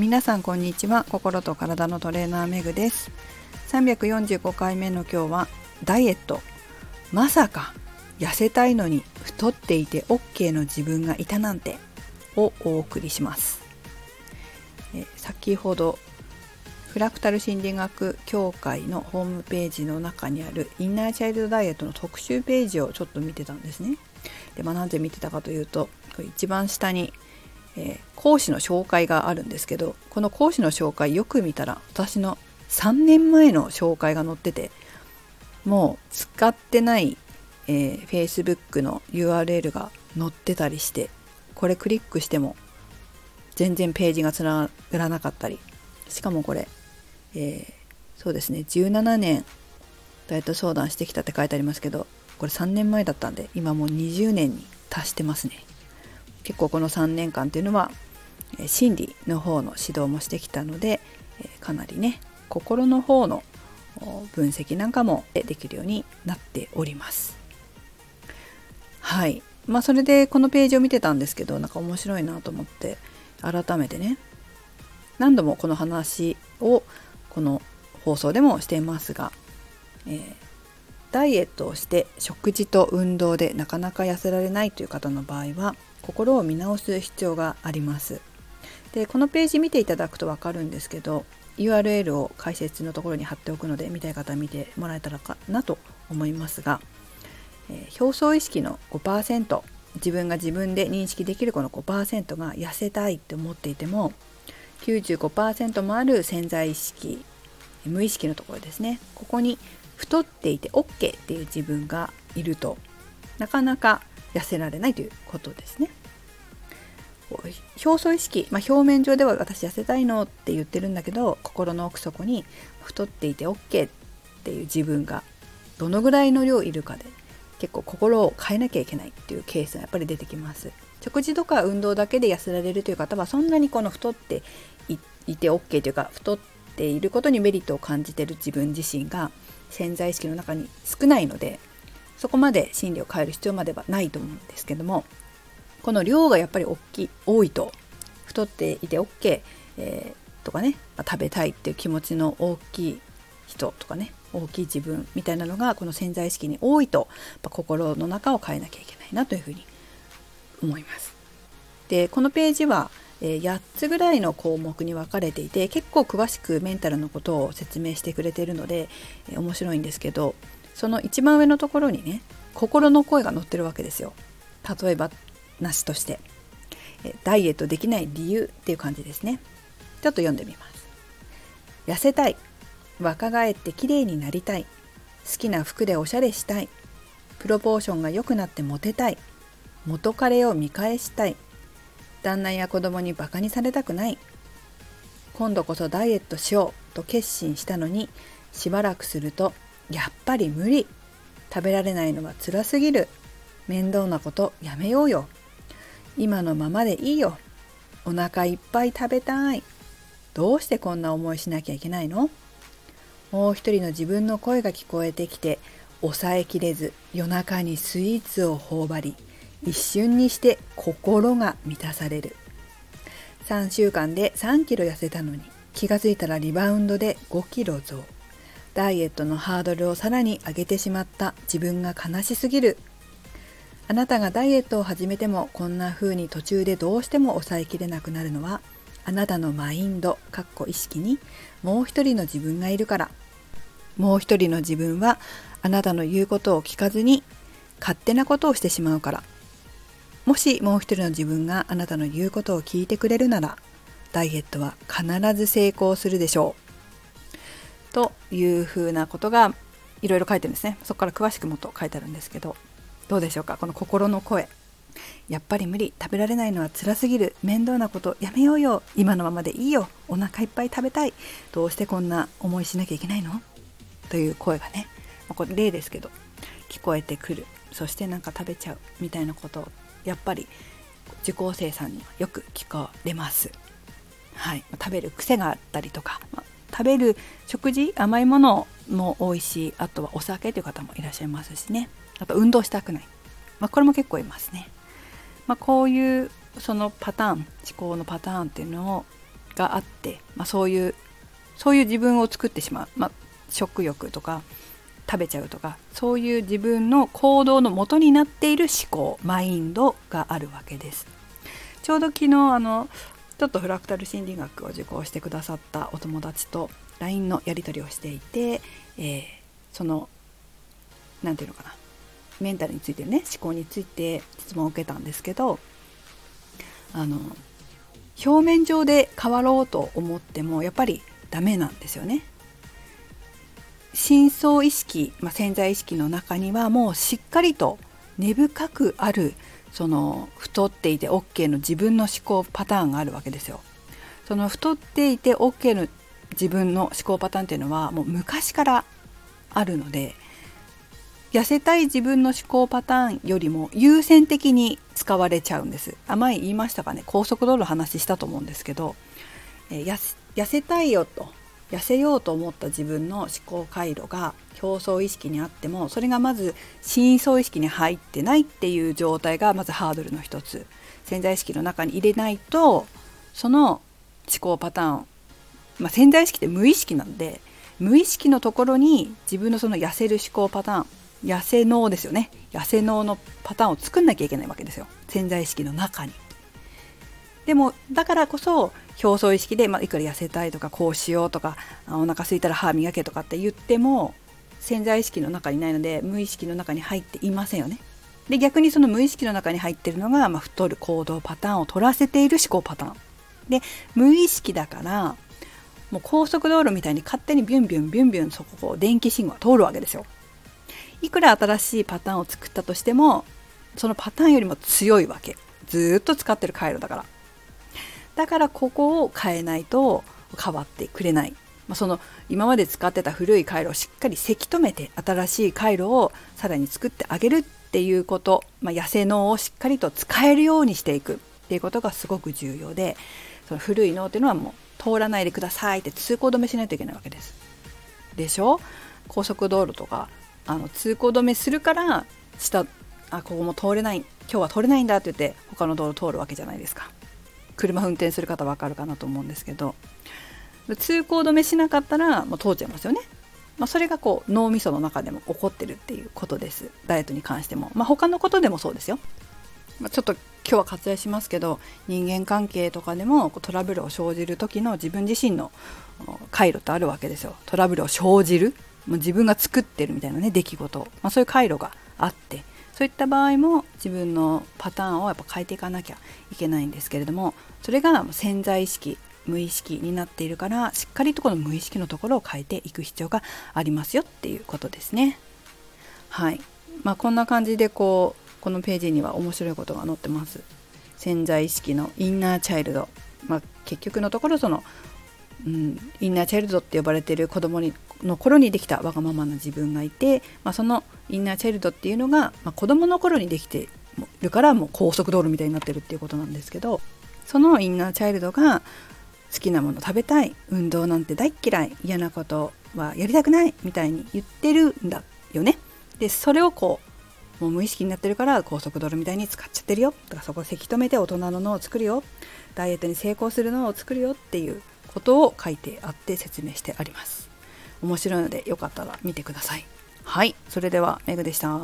皆さんこんにちは。心と体のトレーナーめぐです。345回目の今日はダイエット。まさか痩せたいのに太っていて OK の自分がいたなんてをお送りします。え先ほどフラクタル心理学協会のホームページの中にあるインナーチャイルドダイエットの特集ページをちょっと見てたんですね。で、まあ、なぜ見てたかというと一番下に、えー、講師の紹介があるんですけどこの講師の紹介よく見たら私の3年前の紹介が載っててもう使ってない、えー、Facebook の URL が載ってたりしてこれクリックしても全然ページがつながらなかったりしかもこれえー、そうですね17年ダイエット相談してきたって書いてありますけどこれ3年前だったんで今もう20年に達してますね。結構この3年間っていうのは心理の方の指導もしてきたのでかなりね心の方の分析なんかもできるようになっております。はい。まあそれでこのページを見てたんですけどなんか面白いなと思って改めてね何度もこの話をこの放送でもしていますが、えー、ダイエットをして食事と運動でなかなか痩せられないという方の場合は心を見直す必要があります。でこのページ見ていただくと分かるんですけど URL を解説のところに貼っておくので見たい方見てもらえたらかなと思いますが、えー、表層意識の5%自分が自分で認識できるこの5%が痩せたいって思っていても95%もある潜在意識無意識のところですねここに太っていて OK っていう自分がいるとなかなか痩せられないということですね。表層意識、まあ、表面上では私痩せたいのって言ってるんだけど心の奥底に太っていて OK っていう自分がどのぐらいの量いるかで結構心を変えなきゃいけないっていうケースがやっぱり出てきます。食事とか運動だけで痩せられるという方はそんなにこの太っていて OK というか太っていることにメリットを感じてる自分自身が潜在意識の中に少ないのでそこまで心理を変える必要まではないと思うんですけどもこの量がやっぱり大きい多いと太っていて OK、えー、とかね、まあ、食べたいっていう気持ちの大きい人とかね大きい自分みたいなのがこの潜在意識に多いと、心の中を変えなきゃいけないなというふうに思います。でこのページは、8つぐらいの項目に分かれていて結構詳しくメンタルのことを説明してくれているので、面白いんですけどその一番上のところにね心の声が載ってるわけですよ。例えばなしとして、えダイエットできない理由っていう感じですね。ちょっと読んでみます。痩せたい。若返って綺麗になりたい。好きな服でおしゃれしたい。プロポーションが良くなってモテたい。元彼を見返したい。旦那や子供にバカにされたくない。今度こそダイエットしようと決心したのにしばらくするとやっぱり無理。食べられないのは辛すぎる。面倒なことやめようよ。今のままでいいよ。お腹いっぱい食べたい。どうしてこんな思いしなきゃいけないの？もう一人の自分の声が聞こえてきて抑えきれず夜中にスイーツを頬張り一瞬にして心が満たされる。3週間で3キロ痩せたのに気がついたらリバウンドで5キロ増。ダイエットのハードルをさらに上げてしまった自分が悲しすぎる。あなたがダイエットを始めてもこんな風に途中でどうしても抑えきれなくなるのはあなたのマインドかっこ意識にもう一人の自分がいるから。もう一人の自分はあなたの言うことを聞かずに勝手なことをしてしまうから。もしもう一人の自分があなたの言うことを聞いてくれるならダイエットは必ず成功するでしょう。というふうなことがいろいろ書いてるんですね。そこから詳しくもっと書いてあるんですけどどうでしょうか？この心の声。やっぱり無理食べられないのは辛すぎる面倒なことやめようよ。今のままでいいよ。お腹いっぱい食べたい。どうしてこんな思いしなきゃいけないの？という声がね。これ例ですけど聞こえてくる。そしてなんか食べちゃうみたいなこと。をやっぱり受講生さんにはよく聞かれます。はい、食べる癖があったりとか、食べる食事甘いものも多いしあとはお酒という方もいらっしゃいますしね。あと運動したくない、まあ、これも結構いますね、まあ、こういうそのパターン思考のパターンっていうのがあって、まあ、そういうそういう自分を作ってしまう、まあ、食欲とか食べちゃうとかそういう自分の行動の元になっている思考マインドがあるわけです。ちょうど昨日あのちょっとフラクタル心理学を受講してくださったお友達と LINE のやり取りをしていて、えー、その何て言うのかなメンタルについてね思考について質問を受けたんですけどあの表面上で変わろうと思ってもやっぱりダメなんですよね。深層意識、まあ、潜在意識の中にはもうしっかりと根深くあるその太っていて OK の自分の思考パターンがあるわけですよ。その太っていて OK の自分の思考パターンっていうのはもう昔からあるので痩せたい自分の思考パターンよりも優先的に使われちゃうんです。甘い言いましたかね？高速道路話したと思うんですけど、えー、痩せたいよと。痩せようと思った自分の思考回路が表層意識にあってもそれがまず深層意識に入ってないっていう状態がまずハードルの一つ。潜在意識の中に入れないとその思考パターン、まあ、潜在意識って無意識なんで無意識のところに自分のその痩せる思考パターン痩せ脳ですよね。痩せ脳のパターンを作んなきゃいけないわけですよ。潜在意識の中に。でもだからこそ表層意識で、まあ、いくら痩せたいとかこうしようとかお腹空いたら歯磨けとかって言っても潜在意識の中にないので無意識の中に入っていませんよね。で逆にその無意識の中に入ってるのが、まあ、太る行動パターンを取らせている思考パターン。で無意識だからもう高速道路みたいに勝手にビュンビュンビュンビュンそこを電気信号が通るわけですよ。いくら新しいパターンを作ったとしてもそのパターンよりも強いわけずっと使ってる回路だからだからここを変えないと変わってくれない、まあ、その今まで使ってた古い回路をしっかりせき止めて新しい回路をさらに作ってあげるっていうこと、まあ、痩せ脳をしっかりと使えるようにしていく。っていうことがすごく重要で。その古い脳っていうのはもう通らないでくださいって通行止めしないといけないわけです。でしょ？高速道路とかあの通行止めするから下あここも通れない。今日は通れないんだって言って他の道路通るわけじゃないですか。車運転する方わかるかなと思うんですけど通行止めしなかったらもう通っちゃいますよね、まあ、それがこう脳みその中でも起こってるっていうことです。ダイエットに関しても、まあ、他のことでもそうですよ、まあ、ちょっと今日は割愛しますけど人間関係とかでもトラブルを生じる時の自分自身の回路ってあるわけですよ。トラブルを生じる。もう自分が作ってるみたいなね出来事、まあ、そういう回路があって。そういった場合も自分のパターンをやっぱ変えていかなきゃいけないんですけれどもそれが潜在意識無意識になっているからしっかりとこの無意識のところを変えていく必要がありますよっていうことですね。はいまあ、こんな感じでこうこのページには面白いことが載ってます。潜在意識のインナーチャイルド、まあ、結局のところそのうん、インナーチャイルドって呼ばれている子供にの頃にできたわがままな自分がいて、まあ、そのインナーチャイルドっていうのが、まあ、子供の頃にできてるからもう高速道路みたいになってるっていうことなんですけどそのインナーチャイルドが好きなもの食べたい運動なんて大嫌い嫌なことはやりたくないみたいに言ってるんだよね。でそれをこうもう無意識になってるから高速道路みたいに使っちゃってるよ。とかそこをせき止めて大人の脳を作るよ。ダイエットに成功する脳を作るよっていうことを書いてあって説明してあります。面白いのでよかったら見てください。はい。それではメグでした。